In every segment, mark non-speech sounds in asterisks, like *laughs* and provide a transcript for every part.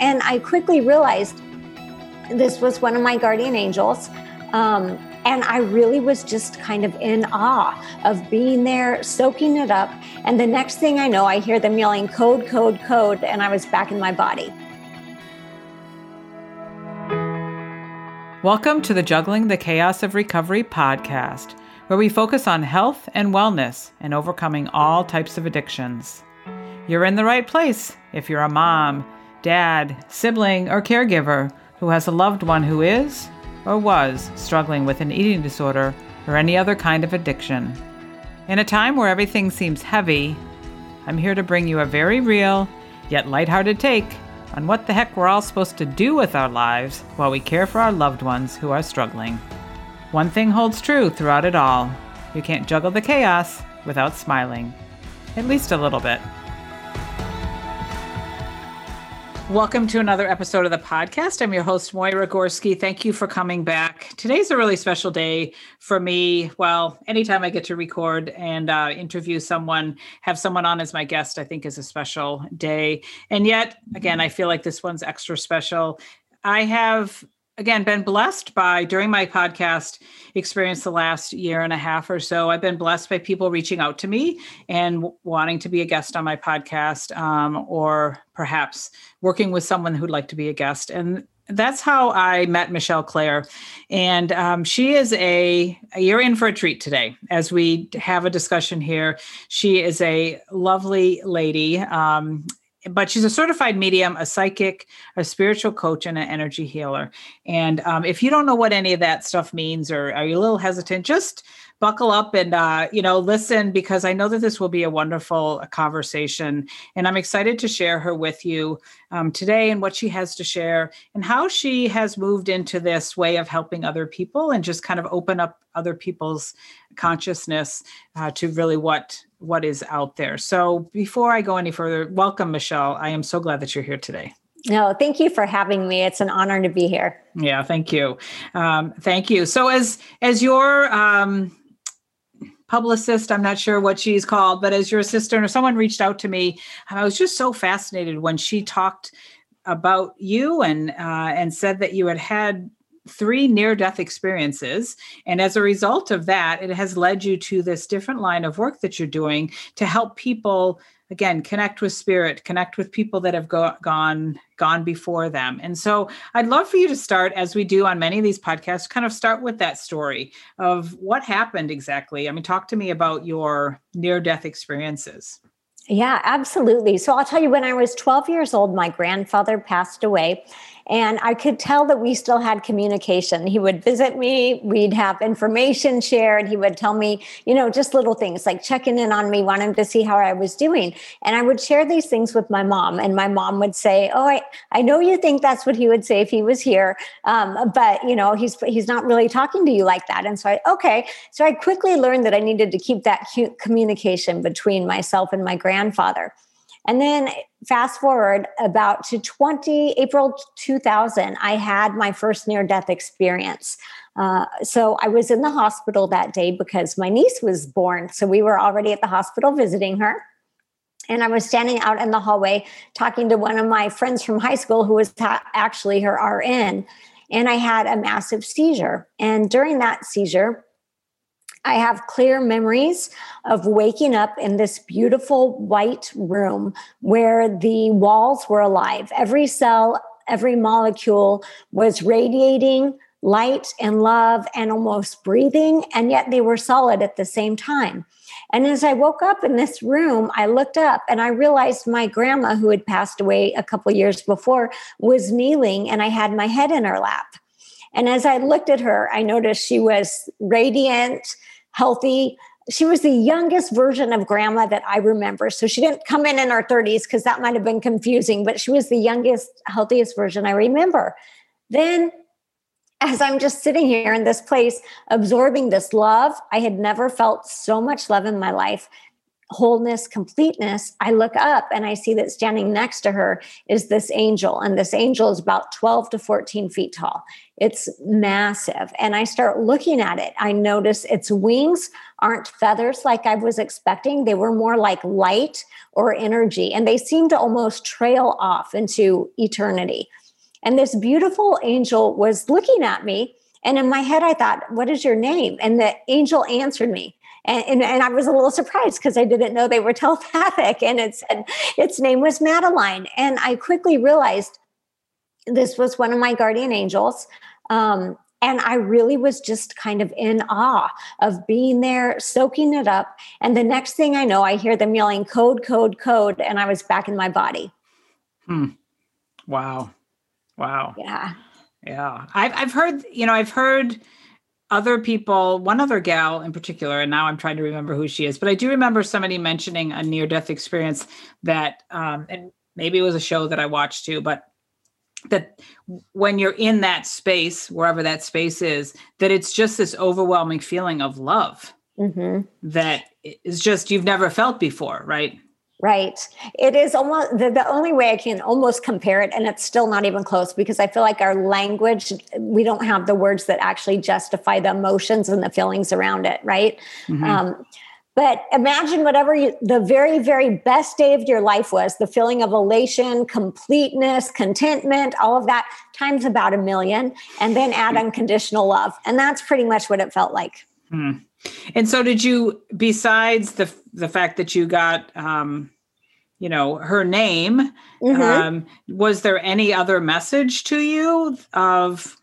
and I quickly realized this was one of my guardian angels. Um, and I really was just kind of in awe of being there, soaking it up. And the next thing I know, I hear them yelling, code, code, code. And I was back in my body. Welcome to the Juggling the Chaos of Recovery podcast, where we focus on health and wellness and overcoming all types of addictions. You're in the right place if you're a mom, dad, sibling, or caregiver who has a loved one who is or was struggling with an eating disorder or any other kind of addiction. In a time where everything seems heavy, I'm here to bring you a very real, yet lighthearted take on what the heck we're all supposed to do with our lives while we care for our loved ones who are struggling. One thing holds true throughout it all you can't juggle the chaos without smiling, at least a little bit. Welcome to another episode of the podcast. I'm your host, Moira Gorski. Thank you for coming back. Today's a really special day for me. Well, anytime I get to record and uh, interview someone, have someone on as my guest, I think is a special day. And yet, again, I feel like this one's extra special. I have again been blessed by during my podcast experience the last year and a half or so i've been blessed by people reaching out to me and wanting to be a guest on my podcast um, or perhaps working with someone who'd like to be a guest and that's how I met Michelle Claire. And um, she is a, you're in for a treat today as we have a discussion here. She is a lovely lady. Um, but she's a certified medium, a psychic, a spiritual coach, and an energy healer. And um, if you don't know what any of that stuff means, or are you a little hesitant, just buckle up and uh, you know listen because I know that this will be a wonderful uh, conversation, and I'm excited to share her with you um, today and what she has to share and how she has moved into this way of helping other people and just kind of open up other people's consciousness uh, to really what what is out there. So before I go any further, welcome Michelle. I am so glad that you're here today. No, thank you for having me. It's an honor to be here. Yeah, thank you. Um, thank you. So as as your um, publicist i'm not sure what she's called but as your assistant or someone reached out to me i was just so fascinated when she talked about you and uh, and said that you had had three near death experiences. And as a result of that it has led you to this different line of work that you're doing to help people again connect with spirit connect with people that have go- gone gone before them and so i'd love for you to start as we do on many of these podcasts kind of start with that story of what happened exactly i mean talk to me about your near death experiences yeah, absolutely. So I'll tell you, when I was 12 years old, my grandfather passed away. And I could tell that we still had communication. He would visit me, we'd have information shared. He would tell me, you know, just little things like checking in on me, wanting to see how I was doing. And I would share these things with my mom. And my mom would say, Oh, I, I know you think that's what he would say if he was here. Um, but, you know, he's, he's not really talking to you like that. And so I, okay. So I quickly learned that I needed to keep that communication between myself and my grandfather. And then fast forward about to 20 April 2000, I had my first near death experience. Uh, so I was in the hospital that day because my niece was born. So we were already at the hospital visiting her. And I was standing out in the hallway talking to one of my friends from high school who was ta- actually her RN. And I had a massive seizure. And during that seizure, I have clear memories of waking up in this beautiful white room where the walls were alive. Every cell, every molecule was radiating light and love and almost breathing, and yet they were solid at the same time. And as I woke up in this room, I looked up and I realized my grandma, who had passed away a couple years before, was kneeling and I had my head in her lap. And as I looked at her, I noticed she was radiant healthy. She was the youngest version of grandma that I remember. So she didn't come in in her 30s because that might have been confusing, but she was the youngest, healthiest version I remember. Then, as I'm just sitting here in this place, absorbing this love, I had never felt so much love in my life. Wholeness, completeness, I look up and I see that standing next to her is this angel. And this angel is about 12 to 14 feet tall. It's massive. And I start looking at it. I notice its wings aren't feathers like I was expecting. They were more like light or energy. And they seem to almost trail off into eternity. And this beautiful angel was looking at me. And in my head, I thought, What is your name? And the angel answered me. And, and, and, I was a little surprised because I didn't know they were telepathic. And it said its name was Madeline. And I quickly realized this was one of my guardian angels. Um, and I really was just kind of in awe of being there, soaking it up. And the next thing I know, I hear them yelling, code, code, code. And I was back in my body. Hmm. Wow. Wow. Yeah. Yeah. I've, I've heard, you know, I've heard other people, one other gal in particular, and now I'm trying to remember who she is, but I do remember somebody mentioning a near death experience that, um, and maybe it was a show that I watched too, but that when you're in that space, wherever that space is, that it's just this overwhelming feeling of love mm-hmm. that is just you've never felt before, right? Right. It is almost the, the only way I can almost compare it, and it's still not even close because I feel like our language, we don't have the words that actually justify the emotions and the feelings around it, right? Mm-hmm. Um, but imagine whatever you, the very, very best day of your life was the feeling of elation, completeness, contentment, all of that times about a million, and then add unconditional love. And that's pretty much what it felt like. Hmm. And so, did you, besides the the fact that you got, um, you know, her name, mm-hmm. um, was there any other message to you of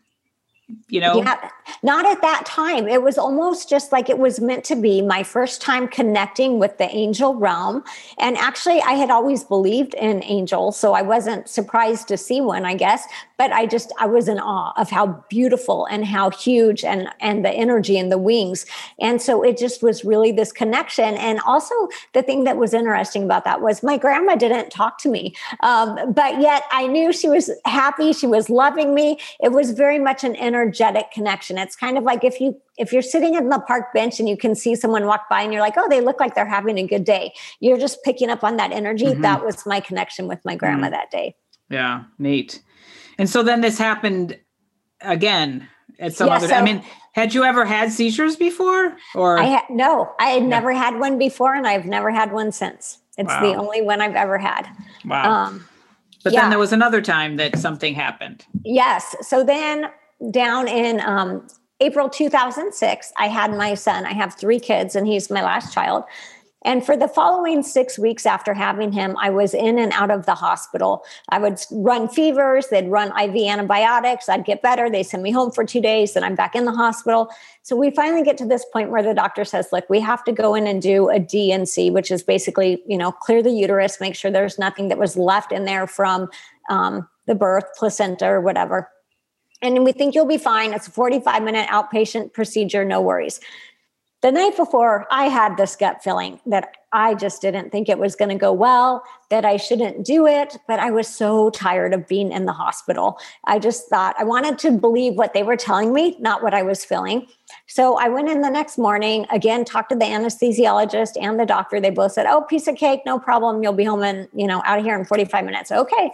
you know? Yeah, not at that time. It was almost just like it was meant to be my first time connecting with the angel realm. And actually i had always believed in angels so i wasn't surprised to see one i guess. But i just i was in awe of how beautiful and how huge and and the energy and the wings. And so it just was really this connection. And also the thing that was interesting about that was my grandma didn't talk to me um, but yet i knew she was happy she was loving me. It was very much an energetic connection. It's kind of like if you if you're sitting in the park bench and you can see someone walk by and you're like, oh, they look like they're having a good day. You're just picking up on that energy. Mm-hmm. That was my connection with my grandma mm-hmm. that day. Yeah, neat. And so then this happened again at some yeah, other. So, I mean, had you ever had seizures before? Or I had no, I had never had one before, and I've never had one since. It's wow. the only one I've ever had. Wow. Um, but yeah. then there was another time that something happened. Yes. So then down in um, April 2006, I had my son. I have three kids, and he's my last child. And for the following six weeks after having him, I was in and out of the hospital. I would run fevers, they'd run IV antibiotics, I'd get better, they send me home for two days, then I'm back in the hospital. So we finally get to this point where the doctor says, look, we have to go in and do a D&C, which is basically, you know, clear the uterus, make sure there's nothing that was left in there from um, the birth, placenta, or whatever and we think you'll be fine. It's a 45 minute outpatient procedure, no worries. The night before, I had this gut feeling that I just didn't think it was going to go well, that I shouldn't do it, but I was so tired of being in the hospital. I just thought I wanted to believe what they were telling me, not what I was feeling. So I went in the next morning, again, talked to the anesthesiologist and the doctor. They both said, Oh, piece of cake, no problem. You'll be home and, you know, out of here in 45 minutes. Okay.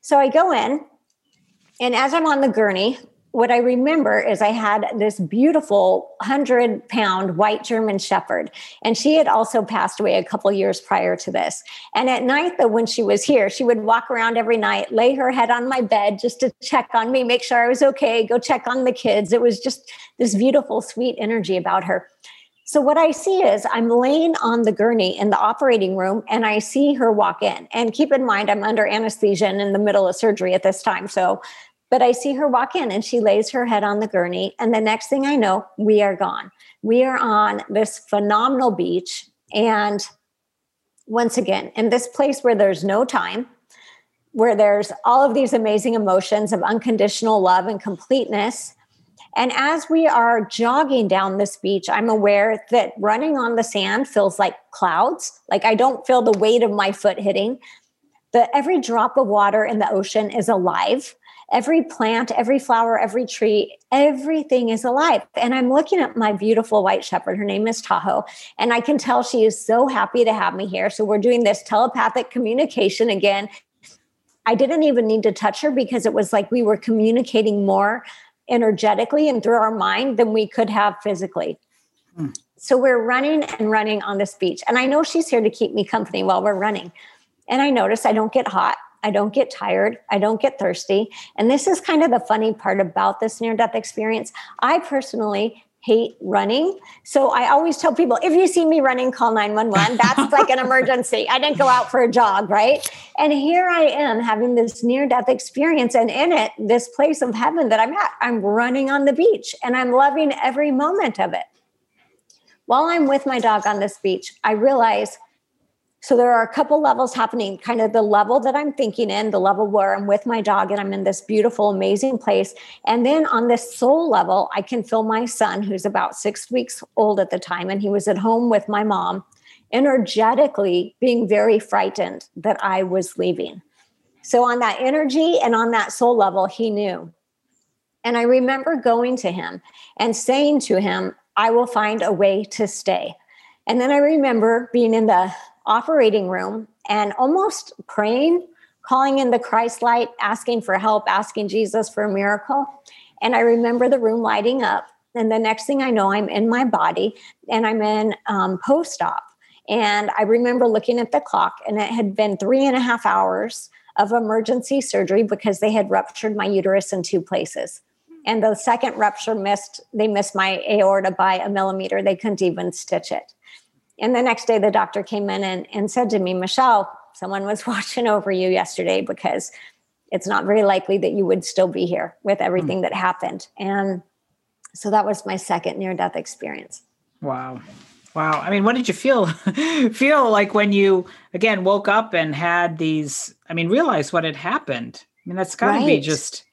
So I go in and as I'm on the gurney, what I remember is I had this beautiful 100 pound white German Shepherd, and she had also passed away a couple years prior to this. And at night, though, when she was here, she would walk around every night, lay her head on my bed just to check on me, make sure I was okay, go check on the kids. It was just this beautiful, sweet energy about her. So what I see is I'm laying on the gurney in the operating room and I see her walk in. And keep in mind, I'm under anesthesia and in the middle of surgery at this time. So but I see her walk in and she lays her head on the gurney. And the next thing I know, we are gone. We are on this phenomenal beach. And once again, in this place where there's no time, where there's all of these amazing emotions of unconditional love and completeness. And as we are jogging down this beach, I'm aware that running on the sand feels like clouds. Like I don't feel the weight of my foot hitting, The every drop of water in the ocean is alive. Every plant, every flower, every tree, everything is alive. And I'm looking at my beautiful white shepherd. Her name is Tahoe. And I can tell she is so happy to have me here. So we're doing this telepathic communication again. I didn't even need to touch her because it was like we were communicating more energetically and through our mind than we could have physically. Hmm. So we're running and running on this beach. And I know she's here to keep me company while we're running. And I notice I don't get hot. I don't get tired. I don't get thirsty. And this is kind of the funny part about this near death experience. I personally hate running. So I always tell people if you see me running, call 911. That's like an *laughs* emergency. I didn't go out for a jog, right? And here I am having this near death experience. And in it, this place of heaven that I'm at, I'm running on the beach and I'm loving every moment of it. While I'm with my dog on this beach, I realize so there are a couple levels happening kind of the level that i'm thinking in the level where i'm with my dog and i'm in this beautiful amazing place. And then on this soul level i can feel my son who's about six weeks old at the time and he was at home with my mom energetically being very frightened that i was leaving. So on that energy and on that soul level he knew. And i remember going to him and saying to him i will find a way to stay. And then i remember being in the operating room and almost praying, calling in the Christ light, asking for help, asking Jesus for a miracle. And I remember the room lighting up. And the next thing I know, I'm in my body and I'm in um, post op. And I remember looking at the clock, and it had been three and a half hours of emergency surgery because they had ruptured my uterus in two places. And the second rupture missed, they missed my aorta by a millimeter. They couldn't even stitch it. And the next day, the doctor came in and, and said to me, Michelle, someone was *laughs* watching over you yesterday because it's not very likely that you would still be here with everything mm. that happened. And so that was my second near death experience. Wow. Wow. I mean, what did you feel *laughs* feel like when you again woke up and had these I mean, realized what had happened? I mean, that's got to right. be just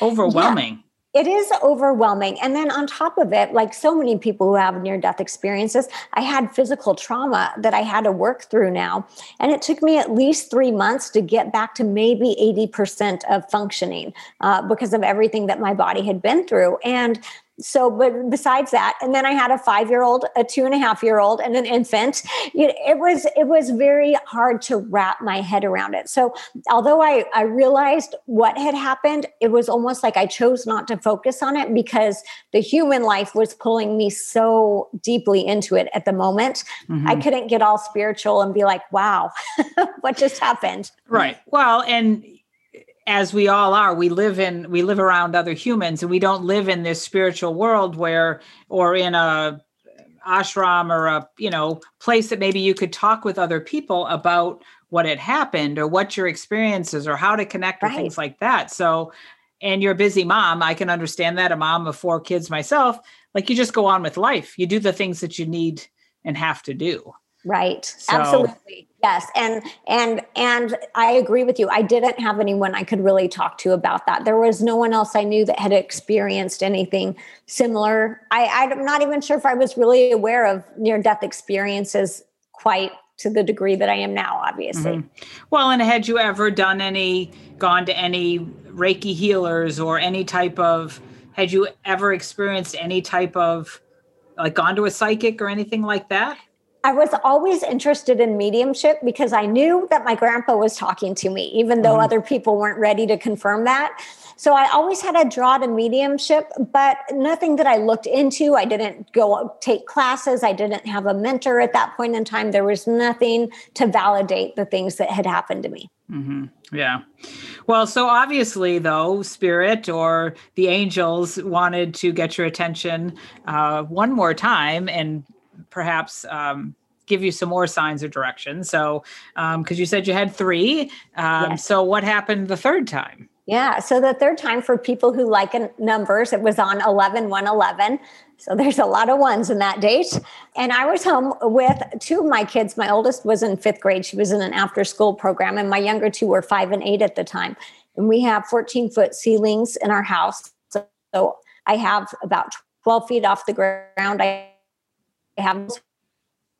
overwhelming it is overwhelming. And then on top of it, like so many people who have near death experiences, I had physical trauma that I had to work through now. And it took me at least three months to get back to maybe 80% of functioning uh, because of everything that my body had been through. And so but besides that and then i had a five year old a two and a half year old and an infant it was it was very hard to wrap my head around it. So although i i realized what had happened it was almost like i chose not to focus on it because the human life was pulling me so deeply into it at the moment. Mm-hmm. i couldn't get all spiritual and be like wow *laughs* what just happened? Right. Well and as we all are we live in we live around other humans and we don't live in this spiritual world where or in a ashram or a you know place that maybe you could talk with other people about what had happened or what your experiences or how to connect right. things like that. So and you're a busy mom i can understand that a mom of four kids myself like you just go on with life. You do the things that you need and have to do right so, absolutely Yes, and and and I agree with you. I didn't have anyone I could really talk to about that. There was no one else I knew that had experienced anything similar. I, I'm not even sure if I was really aware of near death experiences quite to the degree that I am now, obviously. Mm-hmm. Well, and had you ever done any, gone to any Reiki healers or any type of, had you ever experienced any type of, like gone to a psychic or anything like that? I was always interested in mediumship because I knew that my grandpa was talking to me, even though mm-hmm. other people weren't ready to confirm that. So I always had a draw to mediumship, but nothing that I looked into. I didn't go take classes. I didn't have a mentor at that point in time. There was nothing to validate the things that had happened to me. Mm-hmm. Yeah. Well, so obviously, though, spirit or the angels wanted to get your attention uh, one more time and perhaps um, give you some more signs or direction. So, because um, you said you had three. Um, yes. So, what happened the third time? Yeah. So, the third time for people who like numbers, it was on 11 111. So, there's a lot of ones in that date. And I was home with two of my kids. My oldest was in fifth grade, she was in an after school program, and my younger two were five and eight at the time. And we have 14 foot ceilings in our house. So, so I have about 12 feet off the ground. I have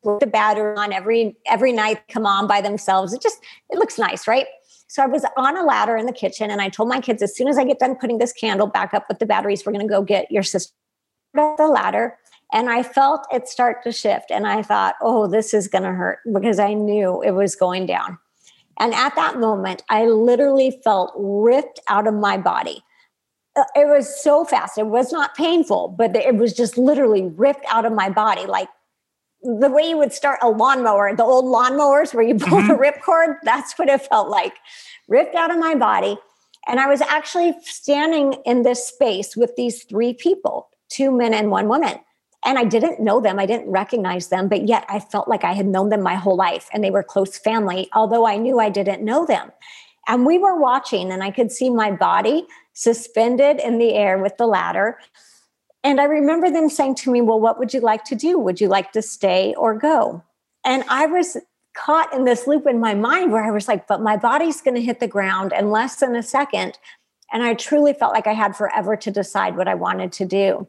with the battery on every every night come on by themselves. It just it looks nice, right? So I was on a ladder in the kitchen and I told my kids as soon as I get done putting this candle back up with the batteries, we're going to go get your sister the ladder. And I felt it start to shift. And I thought, oh, this is going to hurt because I knew it was going down. And at that moment, I literally felt ripped out of my body. It was so fast. It was not painful, but it was just literally ripped out of my body. Like the way you would start a lawnmower, the old lawnmowers where you pull mm-hmm. the ripcord, that's what it felt like ripped out of my body. And I was actually standing in this space with these three people two men and one woman. And I didn't know them, I didn't recognize them, but yet I felt like I had known them my whole life and they were close family, although I knew I didn't know them. And we were watching, and I could see my body suspended in the air with the ladder. And I remember them saying to me, Well, what would you like to do? Would you like to stay or go? And I was caught in this loop in my mind where I was like, But my body's going to hit the ground in less than a second. And I truly felt like I had forever to decide what I wanted to do.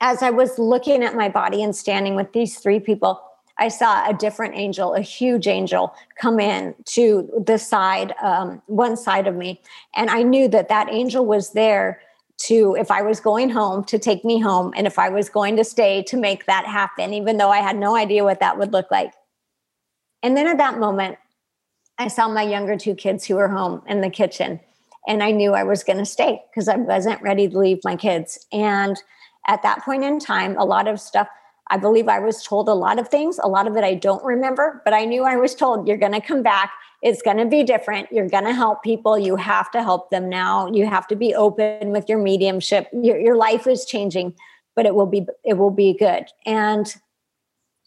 As I was looking at my body and standing with these three people, I saw a different angel, a huge angel, come in to the side, um, one side of me. And I knew that that angel was there to if I was going home to take me home and if I was going to stay to make that happen, even though I had no idea what that would look like. And then at that moment, I saw my younger two kids who were home in the kitchen and I knew I was going to stay because I wasn't ready to leave my kids. And at that point in time, a lot of stuff, I believe I was told a lot of things. A lot of it I don't remember, but I knew I was told you're going to come back it's going to be different. You're going to help people. You have to help them now. You have to be open with your mediumship. Your, your life is changing, but it will be it will be good. And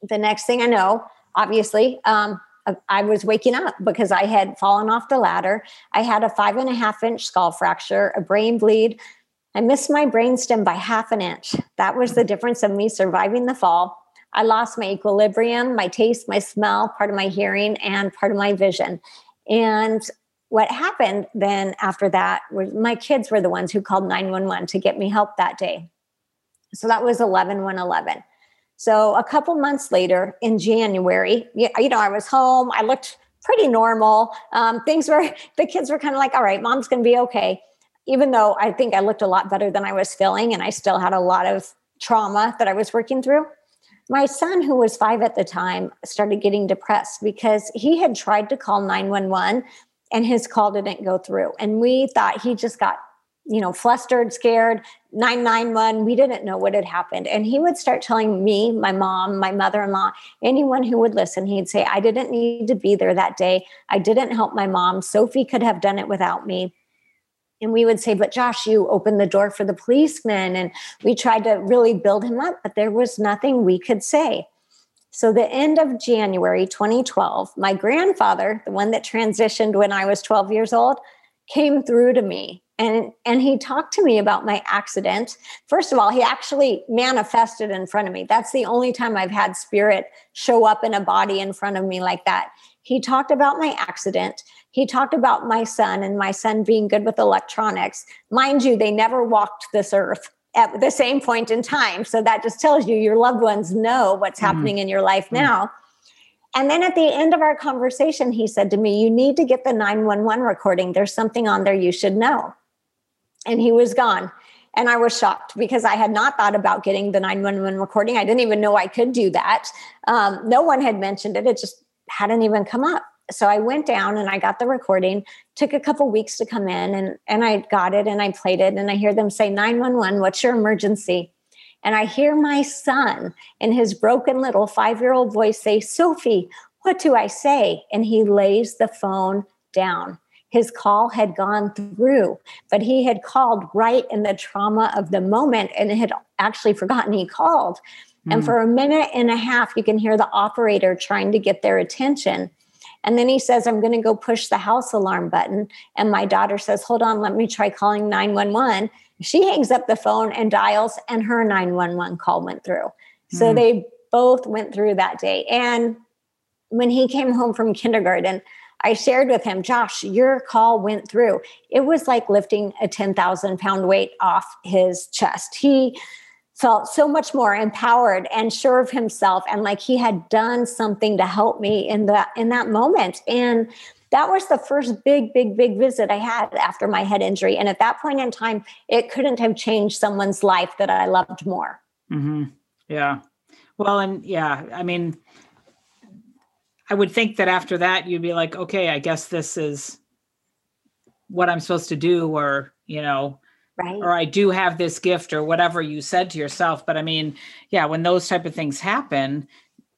the next thing I know, obviously, um, I was waking up because I had fallen off the ladder. I had a five and a half inch skull fracture, a brain bleed. I missed my brainstem by half an inch. That was the difference of me surviving the fall I lost my equilibrium, my taste, my smell, part of my hearing, and part of my vision. And what happened then after that was my kids were the ones who called 911 to get me help that day. So that was 11 111. So a couple months later in January, you know, I was home. I looked pretty normal. Um, things were, *laughs* the kids were kind of like, all right, mom's going to be okay. Even though I think I looked a lot better than I was feeling and I still had a lot of trauma that I was working through my son, who was five at the time, started getting depressed because he had tried to call 911 and his call didn't go through. And we thought he just got, you know, flustered, scared, 991. We didn't know what had happened. And he would start telling me, my mom, my mother in law, anyone who would listen, he'd say, I didn't need to be there that day. I didn't help my mom. Sophie could have done it without me and we would say, But Josh, you opened the door for the policeman. And we tried to really build him up, but there was nothing we could say. So, the end of January 2012, my grandfather, the one that transitioned when I was 12 years old, came through to me and and he talked to me about my accident first of all he actually manifested in front of me that's the only time i've had spirit show up in a body in front of me like that he talked about my accident he talked about my son and my son being good with electronics. Mind you, they never walked this earth at the same point in time. So that just tells you your loved ones know what's mm-hmm. happening in your life mm-hmm. now. And then at the end of our conversation, he said to me, You need to get the 911 recording. There's something on there you should know. And he was gone. And I was shocked because I had not thought about getting the 911 recording. I didn't even know I could do that. Um, no one had mentioned it, it just hadn't even come up so I went down and I got the recording. Took a couple weeks to come in and and I got it and I played it and I hear them say 911, what's your emergency? And I hear my son in his broken little 5-year-old voice say, "Sophie, what do I say?" And he lays the phone down. His call had gone through, but he had called right in the trauma of the moment and had actually forgotten he called. Mm. And for a minute and a half, you can hear the operator trying to get their attention. And then he says, I'm going to go push the house alarm button. And my daughter says, Hold on, let me try calling 911. She hangs up the phone and dials, and her 911 call went through. So mm. they both went through that day. And when he came home from kindergarten, I shared with him, Josh, your call went through. It was like lifting a 10,000 pound weight off his chest. He felt so much more empowered and sure of himself and like he had done something to help me in that in that moment. And that was the first big big big visit i had after my head injury. And at that point in time it couldn't have changed someone's life that i loved more. Mm-hmm. yeah. Well and yeah i mean i would think that after that you'd be like okay i guess this is what i'm supposed to do or you know right or i do have this gift or whatever you said to yourself but i mean yeah when those type of things happen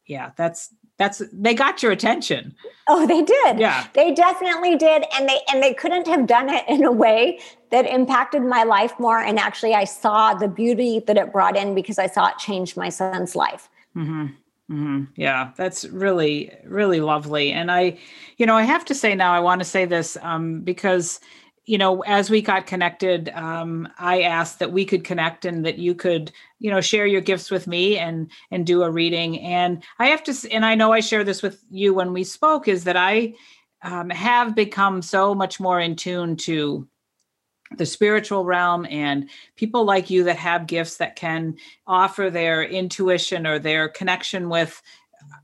yeah that's that's they got your attention oh they did yeah they definitely did and they and they couldn't have done it in a way that impacted my life more and actually i saw the beauty that it brought in because i saw it change my son's life mm-hmm. Mm-hmm. Yeah, that's really, really lovely. And I, you know, I have to say now, I want to say this um, because you know, as we got connected, um, I asked that we could connect and that you could, you know, share your gifts with me and and do a reading. And I have to, and I know I share this with you when we spoke, is that I um, have become so much more in tune to the spiritual realm and people like you that have gifts that can offer their intuition or their connection with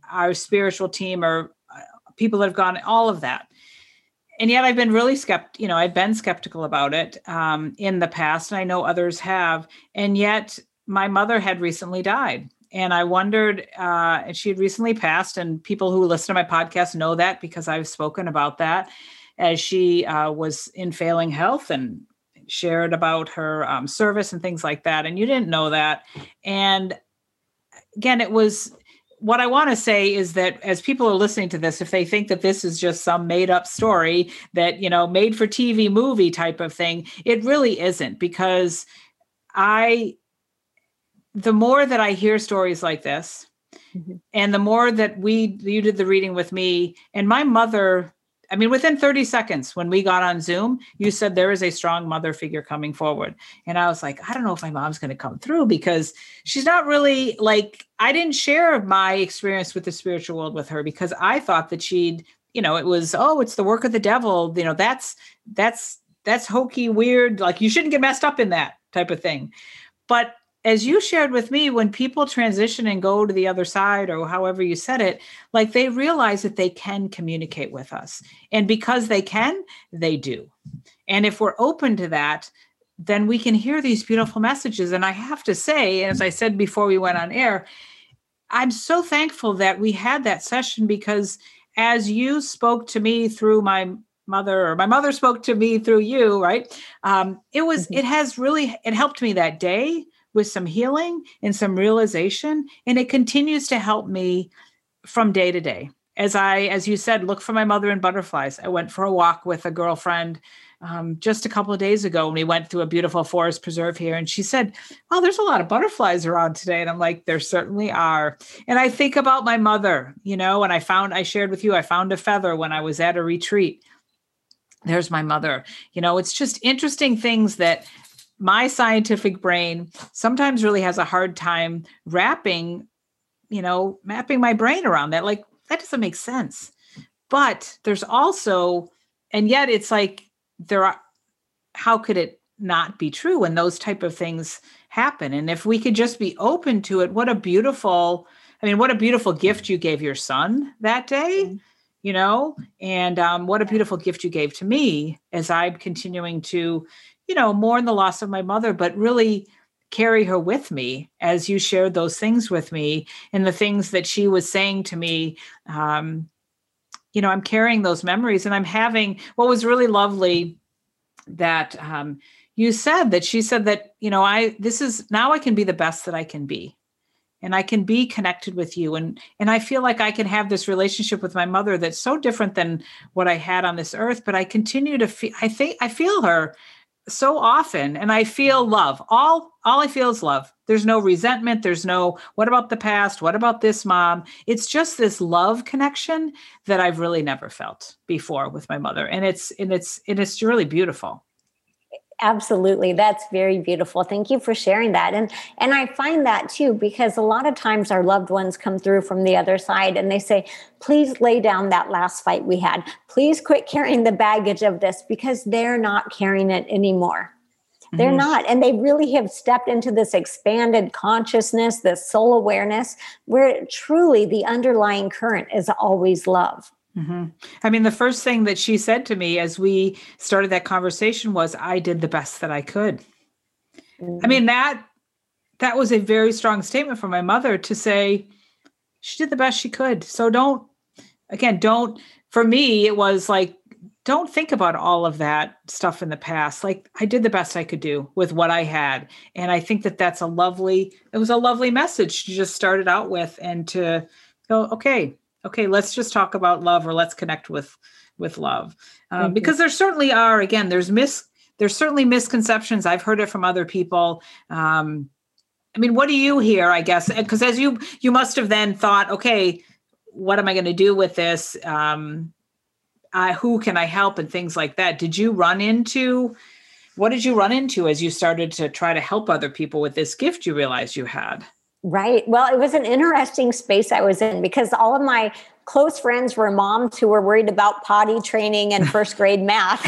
our spiritual team or uh, people that have gone all of that and yet I've been really skeptical. You know, I've been skeptical about it um, in the past, and I know others have. And yet, my mother had recently died, and I wondered. Uh, and she had recently passed, and people who listen to my podcast know that because I've spoken about that as she uh, was in failing health and shared about her um, service and things like that. And you didn't know that, and again, it was what I want to say is that as people are listening to this, if they think that this is just some made up story that, you know, made for TV movie type of thing, it really isn't because I, the more that I hear stories like this, mm-hmm. and the more that we, you did the reading with me, and my mother I mean, within 30 seconds when we got on Zoom, you said there is a strong mother figure coming forward. And I was like, I don't know if my mom's going to come through because she's not really like, I didn't share my experience with the spiritual world with her because I thought that she'd, you know, it was, oh, it's the work of the devil. You know, that's, that's, that's hokey, weird. Like you shouldn't get messed up in that type of thing. But as you shared with me, when people transition and go to the other side, or however you said it, like they realize that they can communicate with us. And because they can, they do. And if we're open to that, then we can hear these beautiful messages. And I have to say, as I said before we went on air, I'm so thankful that we had that session because as you spoke to me through my mother or my mother spoke to me through you right um, it was mm-hmm. it has really it helped me that day with some healing and some realization. And it continues to help me from day to day. As I, as you said, look for my mother in butterflies. I went for a walk with a girlfriend um, just a couple of days ago and we went through a beautiful forest preserve here. And she said, Oh, there's a lot of butterflies around today. And I'm like, There certainly are. And I think about my mother, you know, and I found, I shared with you, I found a feather when I was at a retreat. There's my mother. You know, it's just interesting things that my scientific brain sometimes really has a hard time wrapping, you know, mapping my brain around that. Like, that doesn't make sense. But there's also, and yet it's like, there are, how could it not be true when those type of things happen? And if we could just be open to it, what a beautiful, I mean, what a beautiful gift you gave your son that day. Mm-hmm you know and um, what a beautiful gift you gave to me as i'm continuing to you know, mourn the loss of my mother, but really carry her with me as you shared those things with me and the things that she was saying to me. Um, you know, I'm carrying those memories and I'm having what was really lovely that um, you said that she said that, you know, I, this is now I can be the best that I can be and I can be connected with you. And, and I feel like I can have this relationship with my mother that's so different than what I had on this earth, but I continue to feel, I think I feel her so often and i feel mm-hmm. love. All all i feel is love. There's no resentment. There's no what about the past? What about this mom? It's just this love connection that i've really never felt before with my mother and it's and it's and it's really beautiful absolutely that's very beautiful thank you for sharing that and and i find that too because a lot of times our loved ones come through from the other side and they say please lay down that last fight we had please quit carrying the baggage of this because they're not carrying it anymore They're mm-hmm. not. And they really have stepped into this expanded consciousness, this soul awareness, where truly the underlying current is always love. Mm-hmm. I mean, the first thing that she said to me as we started that conversation was, I did the best that I could. Mm-hmm. I mean, that that was a very strong statement from my mother to say she did the best she could. So don't again, don't for me, it was like don't think about all of that stuff in the past like i did the best i could do with what i had and i think that that's a lovely it was a lovely message to just start it out with and to go okay okay let's just talk about love or let's connect with with love. Um, because there certainly are again there's mis there's certainly misconceptions. I've heard it from other people. Um, i mean what do you hear i guess? Because as you you must have then thought okay what am i going to do with this? Um, uh, who can I help and things like that. Did you run into what did you run into as you started to try to help other people with this gift you realized you had? Right. Well, it was an interesting space I was in because all of my close friends were moms who were worried about potty training and *laughs* first grade math.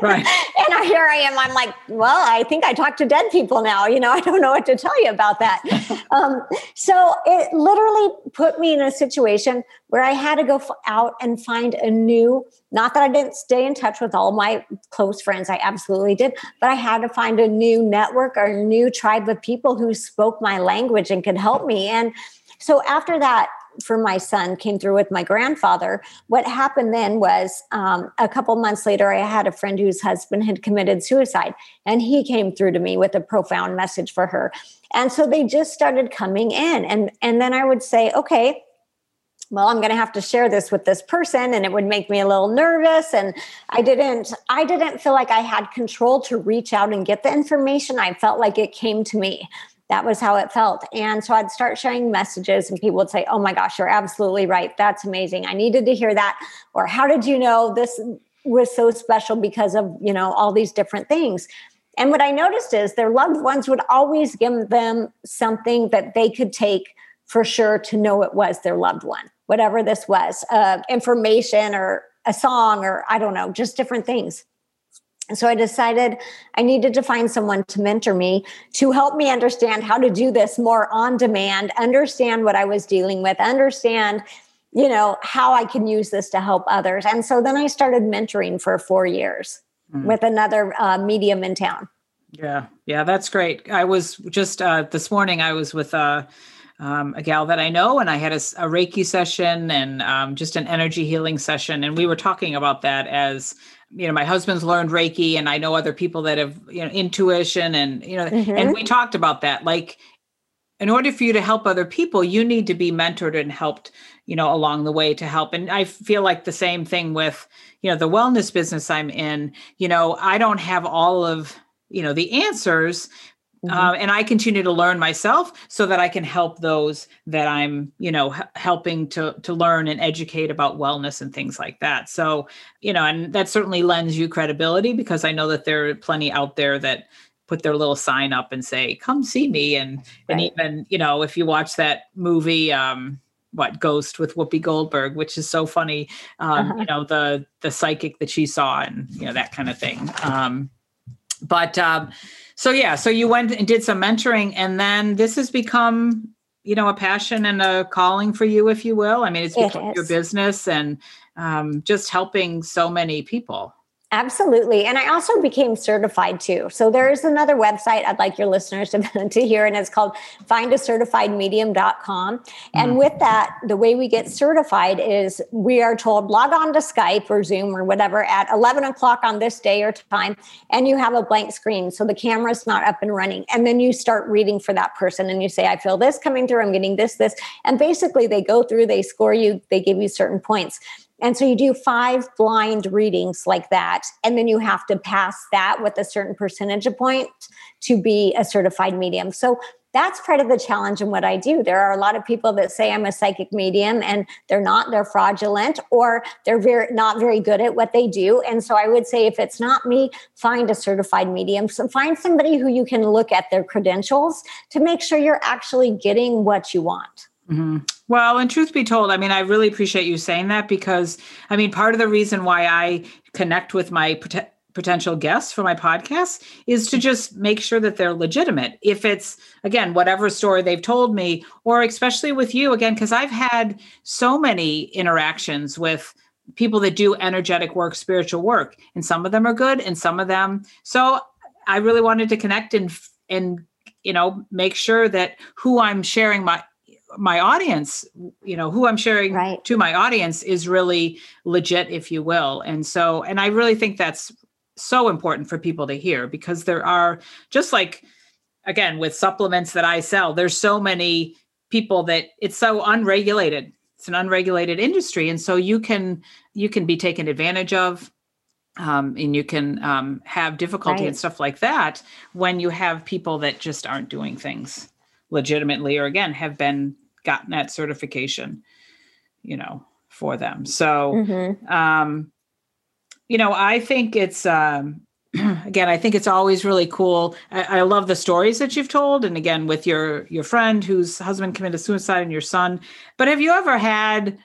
Right. *laughs* and here I am. I'm like, well, I think I talk to dead people now. You know, I don't know what to tell you about that. *laughs* um, so it literally put me in a situation where I had to go out and find a new, not that I didn't stay in touch with all my close friends, I absolutely did, but I had to find a new network or a new tribe of people who spoke my language and could help me. And so after that, for my son came through with my grandfather. What happened then was um, a couple months later, I had a friend whose husband had committed suicide, and he came through to me with a profound message for her. And so they just started coming in, and and then I would say, okay. Well, I'm going to have to share this with this person and it would make me a little nervous and I didn't I didn't feel like I had control to reach out and get the information. I felt like it came to me that was how it felt. And so I'd start sharing messages, and people would say, Oh my gosh, you're absolutely right. That's amazing. I needed to hear that. Or how did you know this was so special because of, you know, all these different things? And what I noticed is their loved ones would always give them something that they could take for sure to know it was their loved one, whatever this was uh, information or a song or I don't know, just different things. So I decided I needed to find someone to mentor me to help me understand how to do this more on demand, understand what I was dealing with, understand, you know, how I can use this to help others. And so then I started mentoring for four years mm. with another uh, medium in town. Yeah, yeah, that's great. I was just uh, this morning, I was with uh, um, a gal that I know, and I had a, a Reiki session and um, just an energy healing session. And we were talking about that as you know my husband's learned reiki and i know other people that have you know intuition and you know mm-hmm. and we talked about that. Like in order for you to help other people you need to be mentored and helped you know along the way to help. And i feel like the same thing with you know the wellness business i'm in. You know i don't have all of you know the answers Mm-hmm. Uh, and I continue to learn myself so that I can help those that I'm, you know, h- helping to to learn and educate about wellness and things like that. So, you know, and that certainly lends you credibility because I know that there are plenty out there that put their little sign up and say, "Come see me," and right. and even you know, if you watch that movie. um what ghost with whoopi goldberg which is so funny um uh-huh. you know the the psychic that she saw and you know that kind of thing um but um so yeah so you went and did some mentoring and then this has become you know a passion and a calling for you if you will. I mean it's become your business and um, just helping so many people Absolutely. And I also became certified too. So there is another website I'd like your listeners to, *laughs* to hear, and it's called findacertifiedmedium.com. And mm. with that, the way we get certified is we are told log on to Skype or Zoom or whatever at 11 o'clock on this day or time, and you have a blank screen. So the camera's not up and running. And then you start reading for that person and you say, I feel this coming through, I'm getting this, this. And basically they go through, they score you, they give you certain points. And so you do five blind readings like that. And then you have to pass that with a certain percentage of point to be a certified medium. So that's part of the challenge in what I do. There are a lot of people that say I'm a psychic medium and they're not, they're fraudulent or they're very not very good at what they do. And so I would say if it's not me, find a certified medium. So find somebody who you can look at their credentials to make sure you're actually getting what you want. Mm-hmm. Well, and truth be told, I mean, I really appreciate you saying that because, I mean, part of the reason why I connect with my potential guests for my podcast is to just make sure that they're legitimate. If it's, again, whatever story they've told me, or especially with you, again, because I've had so many interactions with people that do energetic work, spiritual work, and some of them are good and some of them. So I really wanted to connect and, and, you know, make sure that who I'm sharing my my audience you know who i'm sharing right. to my audience is really legit if you will and so and i really think that's so important for people to hear because there are just like again with supplements that I sell there's so many people that it's so unregulated it's an unregulated industry and so you can you can be taken advantage of um, and you can um, have difficulty right. and stuff like that when you have people that just aren't doing things legitimately or again have been gotten that certification you know for them so mm-hmm. um you know, I think it's um, *clears throat* again, I think it's always really cool. I, I, love the stories that you've told, and again, with your your friend whose husband committed suicide and your son. But have you ever had?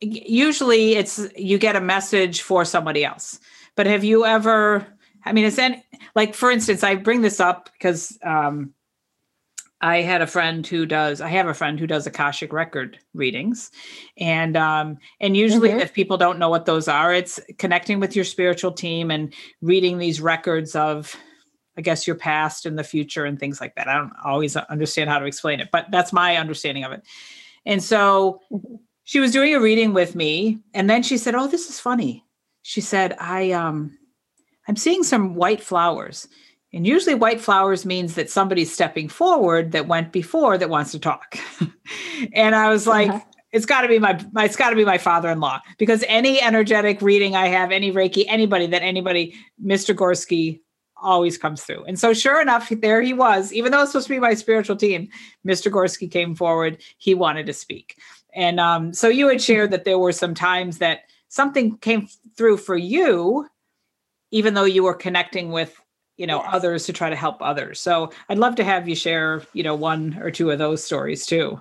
Usually, it's you get a message for somebody else. But have you ever? I mean, it's any like for instance, I bring this up because um, I had a friend who does. I have a friend who does akashic record readings, and um, and usually, mm-hmm. if people don't know what those are, it's connecting with your spiritual team and reading these records of, I guess, your past and the future and things like that. I don't always understand how to explain it, but that's my understanding of it. And so, mm-hmm. she was doing a reading with me, and then she said, "Oh, this is funny." She said, "I um, I'm seeing some white flowers." And usually white flowers means that somebody's stepping forward that went before that wants to talk. *laughs* and I was like, uh-huh. it's got to be my, my it's got to be my father-in-law because any energetic reading I have, any Reiki, anybody that anybody, Mr. Gorski always comes through. And so sure enough, there he was, even though it's supposed to be my spiritual team, Mr. Gorski came forward. He wanted to speak. And um, so you had shared that there were some times that something came through for you, even though you were connecting with you know yes. others to try to help others so i'd love to have you share you know one or two of those stories too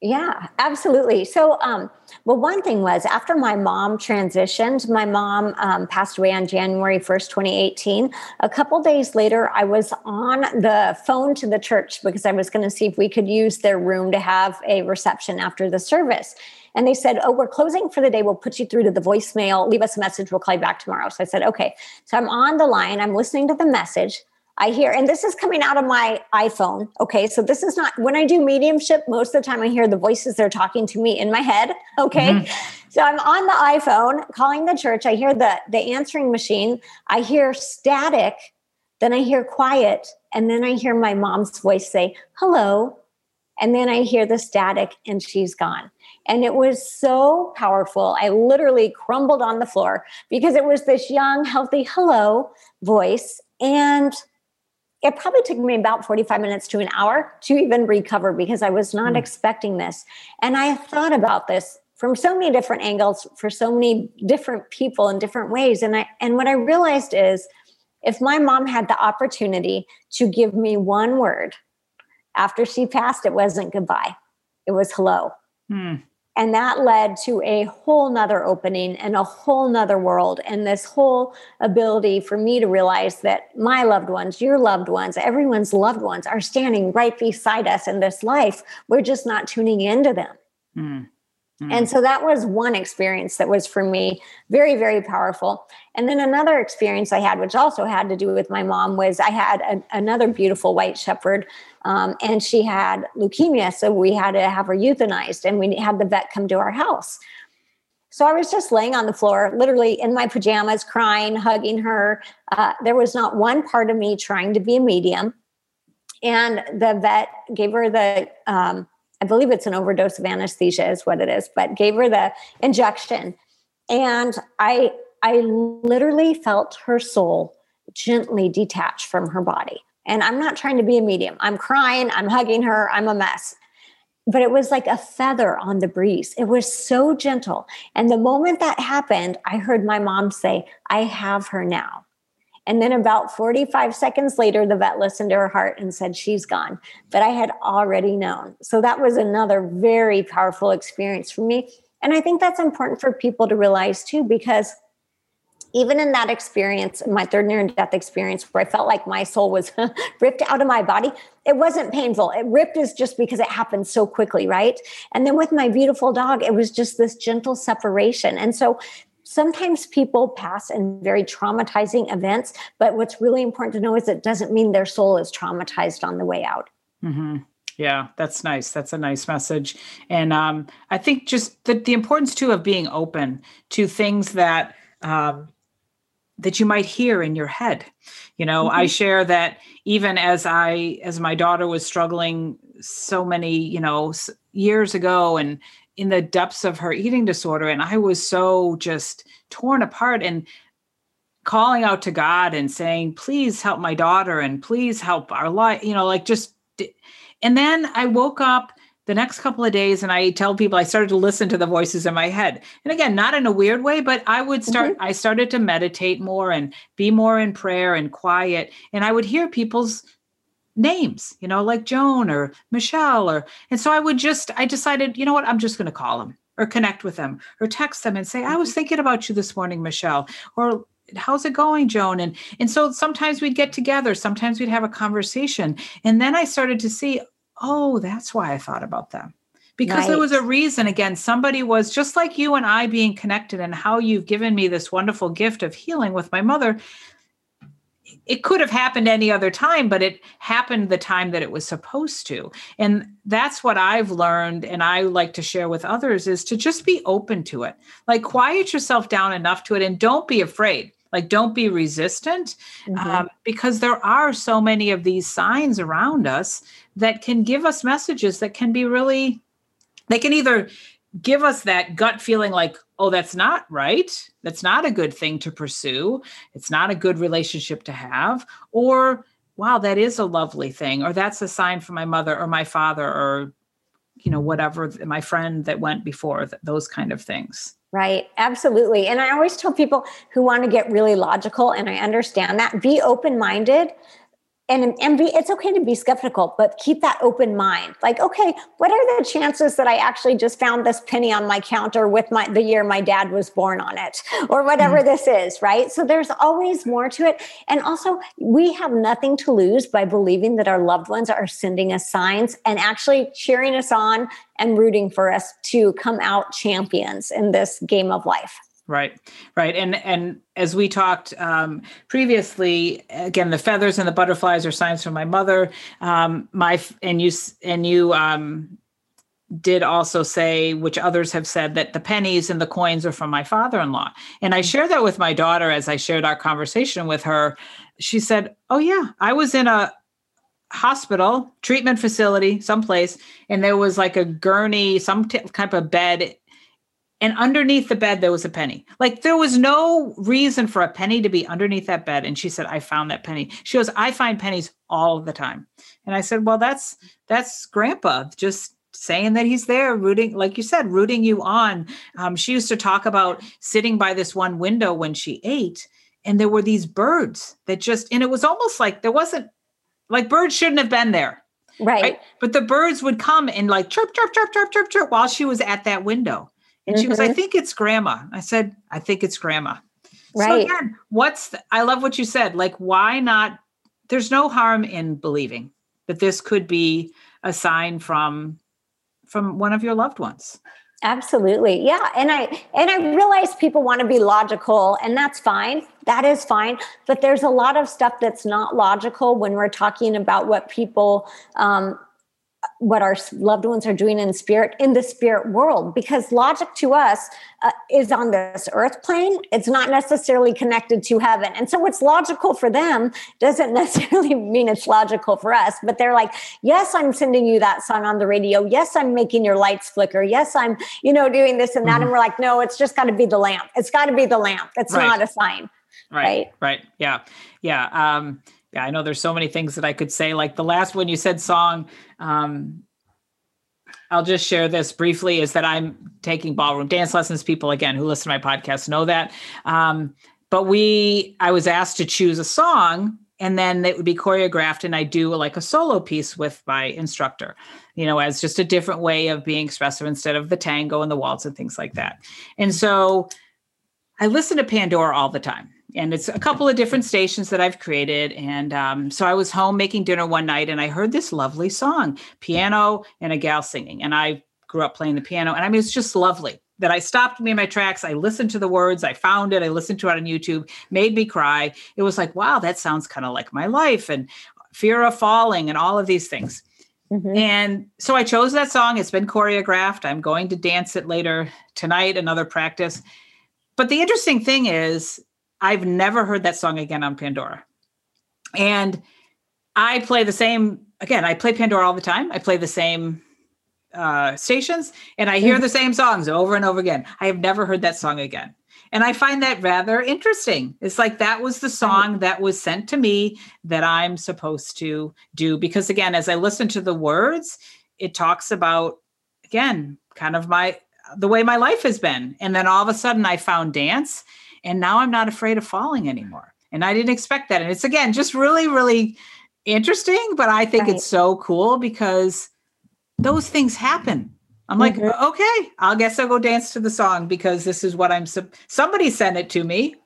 yeah, absolutely. So, um, well, one thing was after my mom transitioned, my mom um, passed away on January 1st, 2018. A couple days later, I was on the phone to the church because I was going to see if we could use their room to have a reception after the service. And they said, Oh, we're closing for the day. We'll put you through to the voicemail. Leave us a message. We'll call you back tomorrow. So I said, Okay. So I'm on the line. I'm listening to the message. I hear, and this is coming out of my iPhone. Okay. So this is not when I do mediumship, most of the time I hear the voices they're talking to me in my head. *laughs* Okay. Mm-hmm. So I'm on the iPhone calling the church. I hear the, the answering machine. I hear static. Then I hear quiet. And then I hear my mom's voice say, hello. And then I hear the static and she's gone. And it was so powerful. I literally crumbled on the floor because it was this young, healthy hello voice. And it probably took me about 45 minutes to an hour to even recover because I was not mm. expecting this. And I thought about this from so many different angles for so many different people in different ways. And I and what I realized is if my mom had the opportunity to give me one word after she passed, it wasn't goodbye. It was hello. Mm. And that led to a whole nother opening and a whole nother world and this whole ability for me to realize that my loved ones, your loved ones, everyone's loved ones are standing right beside us in this life. We're just not tuning into them. Mm. Mm. And so that was one experience that was for me very, very powerful. And then another experience I had, which also had to do with my mom, was I had a, another beautiful white shepherd, um, and she had leukemia. So we had to have her euthanized, and we had the vet come to our house. So I was just laying on the floor, literally in my pajamas, crying, hugging her. Uh, there was not one part of me trying to be a medium. And the vet gave her the um, I believe it's an overdose of anesthesia is what it is, but gave her the injection. And I I literally felt her soul gently detach from her body. And I'm not trying to be a medium. I'm crying, I'm hugging her, I'm a mess. But it was like a feather on the breeze. It was so gentle. And the moment that happened, I heard my mom say, I have her now. And then about 45 seconds later, the vet listened to her heart and said, She's gone. But I had already known. So that was another very powerful experience for me. And I think that's important for people to realize too, because even in that experience, my third near death experience, where I felt like my soul was *laughs* ripped out of my body, it wasn't painful. It ripped is just because it happened so quickly, right? And then with my beautiful dog, it was just this gentle separation. And so sometimes people pass in very traumatizing events, but what's really important to know is it doesn't mean their soul is traumatized on the way out. Mm-hmm. Yeah, that's nice. That's a nice message. And um, I think just the, the importance too of being open to things that um, that you might hear in your head. You know, mm-hmm. I share that even as I as my daughter was struggling so many, you know, years ago and in the depths of her eating disorder and I was so just torn apart and calling out to God and saying, "Please help my daughter and please help our life," you know, like just and then I woke up the next couple of days and I tell people I started to listen to the voices in my head. And again, not in a weird way, but I would start, mm-hmm. I started to meditate more and be more in prayer and quiet. And I would hear people's names, you know, like Joan or Michelle or, and so I would just, I decided, you know what, I'm just going to call them or connect with them or text them and say, I was mm-hmm. thinking about you this morning, Michelle, or how's it going joan and and so sometimes we'd get together sometimes we'd have a conversation and then i started to see oh that's why i thought about them because right. there was a reason again somebody was just like you and i being connected and how you've given me this wonderful gift of healing with my mother it could have happened any other time but it happened the time that it was supposed to. And that's what i've learned and i like to share with others is to just be open to it. Like quiet yourself down enough to it and don't be afraid. Like don't be resistant mm-hmm. um, because there are so many of these signs around us that can give us messages that can be really they can either give us that gut feeling like oh that's not right. That's not a good thing to pursue. It's not a good relationship to have. Or wow that is a lovely thing or that's a sign from my mother or my father or you know whatever my friend that went before those kind of things. Right, absolutely. And I always tell people who want to get really logical, and I understand that, be open minded and and be it's okay to be skeptical but keep that open mind. Like okay what are the chances that i actually just found this penny on my counter with my the year my dad was born on it or whatever mm. this is right? So there's always more to it. And also we have nothing to lose by believing that our loved ones are sending us signs and actually cheering us on and rooting for us to come out champions in this game of life Right, right, and and as we talked um, previously, again, the feathers and the butterflies are signs from my mother. Um, my and you and you um, did also say, which others have said, that the pennies and the coins are from my father-in-law. And I shared that with my daughter as I shared our conversation with her. She said, "Oh yeah, I was in a hospital treatment facility someplace and there was like a gurney some t- type of bed and underneath the bed there was a penny. Like there was no reason for a penny to be underneath that bed. And she said i found that penny. She goes i find pennies all the time. And i said well that's that's grandpa just saying that he's there rooting like you said rooting you on. Um, she used to talk about sitting by this one window when she ate and there were these birds that just and it was almost like there wasn't like birds shouldn't have been there. Right, right? but the birds would come and like chirp chirp chirp chirp chirp chirp while she was at that window and mm-hmm. she goes, I mm-hmm. think it's grandma. I said, I think it's grandma. Right. So again, what's the, I love what you said. Like, why not? There's no harm in believing that this could be a sign from from one of your loved ones. Absolutely. Yeah. And I and I realize people want to be logical and that's fine. That is fine. But there's a lot of stuff that's not logical when we're talking about what people um, what our loved ones are doing in spirit in the spirit world because logic to us uh, is on this earth plane. It's not necessarily connected to heaven. And so what's logical for them doesn't *laughs* necessarily mean it's logical for us but they're like yes i'm sending you that song on the radio. Yes i'm making your lights flicker. Yes i'm you know doing this and that. Mm-hmm. and we're like no it's just got to be the lamp. It's got to be the lamp. It's right. not a sign. Right. Right, right. yeah. Yeah. Um yeah, I know there's so many things that I could say. Like the last one you said song, um, I'll just share this briefly is that I'm taking ballroom dance lessons. People again who listen to my podcast know that. Um, but we, I was asked to choose a song and then it would be choreographed and I do like a solo piece with my instructor, you know, as just a different way of being expressive instead of the tango and the waltz and things like that. And so I listen to Pandora all the time. And it's a couple of different stations that I've created. And um, so I was home making dinner one night and I heard this lovely song, piano and a gal singing. And I grew up playing the piano. And I mean, it's just lovely that I stopped me in my tracks. I listened to the words, I found it, I listened to it on YouTube, made me cry. It was like, wow, that sounds kind of like my life and fear of falling and all of these things. Mm-hmm. And so I chose that song. It's been choreographed. I'm going to dance it later tonight, another practice. But the interesting thing is, I've never heard that song again on Pandora. And I play the same, again, I play Pandora all the time. I play the same uh, stations and I hear mm-hmm. the same songs over and over again. I have never heard that song again. And I find that rather interesting. It's like that was the song that was sent to me that I'm supposed to do. Because again, as I listen to the words, it talks about, again, kind of my, the way my life has been. And then all of a sudden I found dance and now I'm not afraid of falling anymore. And I didn't expect that. And it's again, just really, really interesting. But I think right. it's so cool because those things happen I'm like, mm-hmm. okay, I guess I'll go dance to the song because this is what I'm. Somebody sent it to me.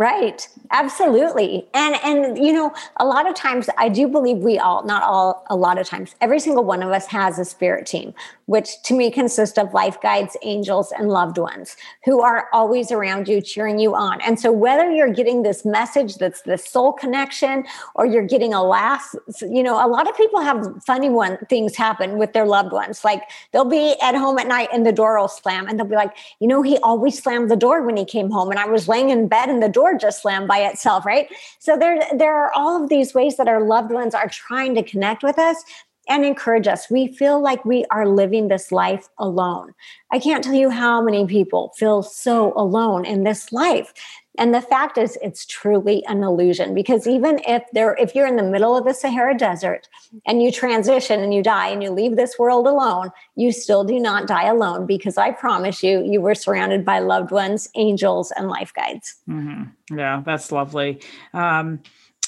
Right. Absolutely. And and you know, a lot of times I do believe we all not all a lot of times every single one of us has a spirit team, which to me consists of life guides, angels and loved ones who are always around you cheering you on. And so whether you're getting this message that's the soul connection or you're getting a laugh, you know, a lot of people have funny one things happen with their loved ones. Like they'll be at home at night and the door will slam and they'll be like, "You know, he always slammed the door when he came home and I was laying in bed and the door just slammed by itself, right? So there, there are all of these ways that our loved ones are trying to connect with us and encourage us. We feel like we are living this life alone. I can't tell you how many people feel so alone in this life. And the fact is, it's truly an illusion because even if there, if you're in the middle of the Sahara Desert and you transition and you die and you leave this world alone, you still do not die alone because I promise you, you were surrounded by loved ones, angels, and life guides. Mm-hmm. Yeah, that's lovely. Um,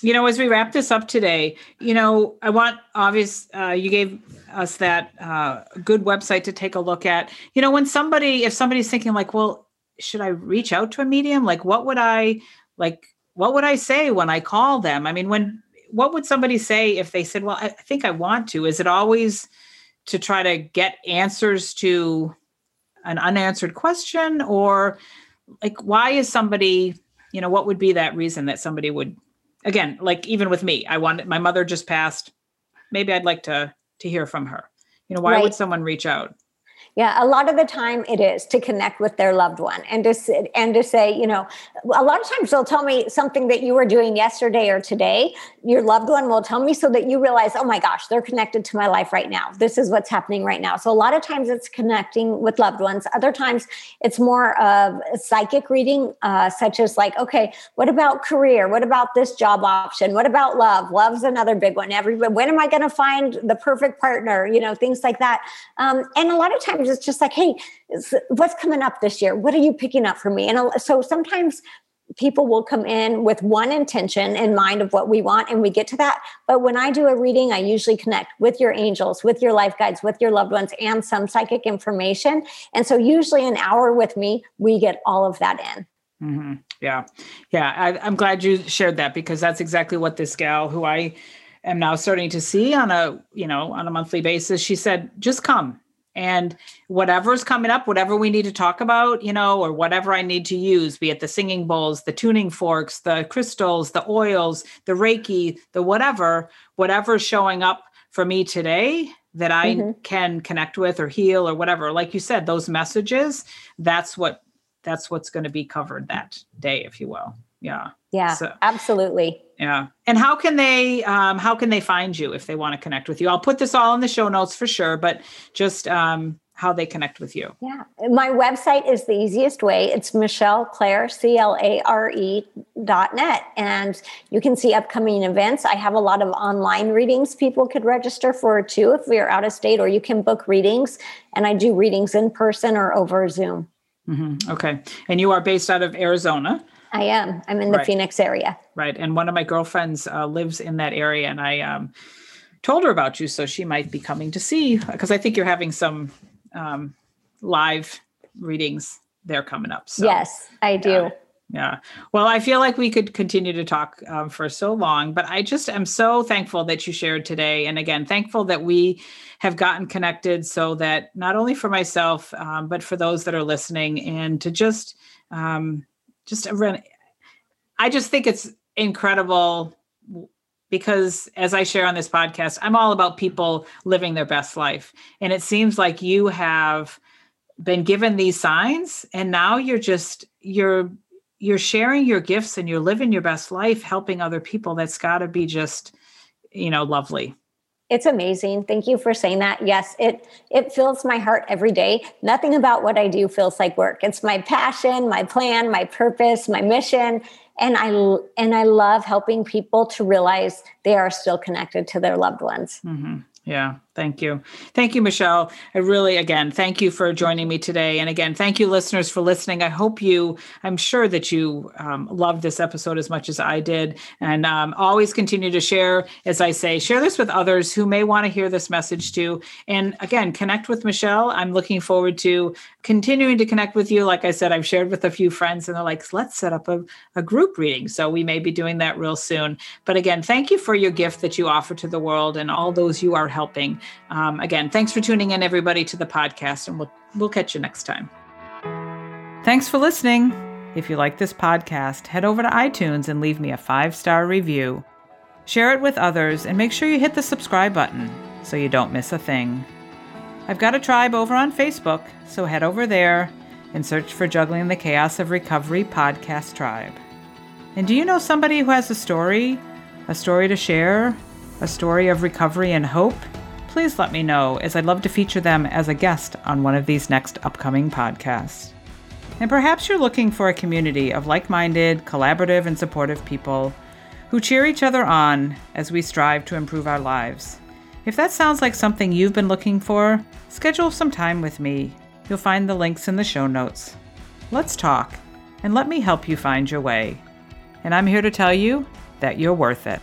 you know, as we wrap this up today, you know, I want obvious, uh, you gave us that uh, good website to take a look at. You know, when somebody, if somebody's thinking like, well, should I reach out to a medium? Like, what would I like? What would I say when I call them? I mean, when what would somebody say if they said, "Well, I think I want to"? Is it always to try to get answers to an unanswered question, or like why is somebody? You know, what would be that reason that somebody would? Again, like even with me, I wanted my mother just passed. Maybe I'd like to to hear from her. You know, why right. would someone reach out? Yeah, a lot of the time it is to connect with their loved one and to sit and to say, you know, a lot of times they'll tell me something that you were doing yesterday or today. Your loved one will tell me so that you realize, oh my gosh, they're connected to my life right now. This is what's happening right now. So a lot of times it's connecting with loved ones. Other times it's more of psychic reading, uh, such as like, okay, what about career? What about this job option? What about love? Love's another big one. Everybody, when am I going to find the perfect partner? You know, things like that. Um, and a lot of times it's just like, hey, what's coming up this year? What are you picking up for me? And so sometimes people will come in with one intention in mind of what we want and we get to that but when i do a reading i usually connect with your angels with your life guides with your loved ones and some psychic information and so usually an hour with me we get all of that in mm-hmm. yeah yeah I, i'm glad you shared that because that's exactly what this gal who i am now starting to see on a you know on a monthly basis she said just come and whatever's coming up whatever we need to talk about you know or whatever i need to use be it the singing bowls the tuning forks the crystals the oils the reiki the whatever whatever's showing up for me today that i mm-hmm. can connect with or heal or whatever like you said those messages that's what that's what's going to be covered that day if you will. Yeah. Yeah so, absolutely yeah. And how can they um, how can they find you if they want to connect with you? I'll put this all in the show notes for sure but just um, how they connect with you. Yeah. My website is the easiest way. It's michelle clare c-l-a-r-e dot net. And you can see upcoming events. I have a lot of online readings people could register for too if we are out of state or you can book readings. And i do readings in person or over zoom. Mm-hmm. okay. And you are based out of arizona I am. I'm in the right. Phoenix area. Right. And one of my girlfriends uh, lives in that area, and I um, told her about you, so she might be coming to see because I think you're having some um, live readings there coming up. So, yes, I do. Yeah. Well, I feel like we could continue to talk um, for so long, but I just am so thankful that you shared today. And again, thankful that we have gotten connected so that not only for myself, um, but for those that are listening and to just, um, just, I just think it's incredible because as I share on this podcast, I'm all about people living their best life. And it seems like you have been given these signs and now you're just, you're, you're sharing your gifts and you're living your best life helping other people that's got to be just you know lovely it's amazing. Thank you for saying that. Yes it it fills my heart every day. Nothing about what i do feels like work. It's my passion my plan my purpose my mission. And i and i love helping people to realize they are still connected to their loved ones. Mm-hmm. yeah Thank you. Thank you, Michelle. I really, again, thank you for joining me today. And again, thank you, listeners, for listening. I hope you, I'm sure that you um, loved this episode as much as I did. And um, always continue to share, as I say, share this with others who may want to hear this message too. And again, connect with Michelle. I'm looking forward to continuing to connect with you. Like I said, I've shared with a few friends and they're like, let's set up a, a group reading. So we may be doing that real soon. But again, thank you for your gift that you offer to the world and all those you are helping. Um, again, thanks for tuning in, everybody, to the podcast, and we'll we'll catch you next time. Thanks for listening. If you like this podcast, head over to iTunes and leave me a five star review. Share it with others and make sure you hit the subscribe button so you don't miss a thing. I've got a tribe over on Facebook, so head over there and search for Juggling the Chaos of Recovery Podcast Tribe. And do you know somebody who has a story? A story to share? A story of recovery and hope? Please let me know, as I'd love to feature them as a guest on one of these next upcoming podcasts. And perhaps you're looking for a community of like minded, collaborative, and supportive people who cheer each other on as we strive to improve our lives. If that sounds like something you've been looking for, schedule some time with me. You'll find the links in the show notes. Let's talk, and let me help you find your way. And I'm here to tell you that you're worth it.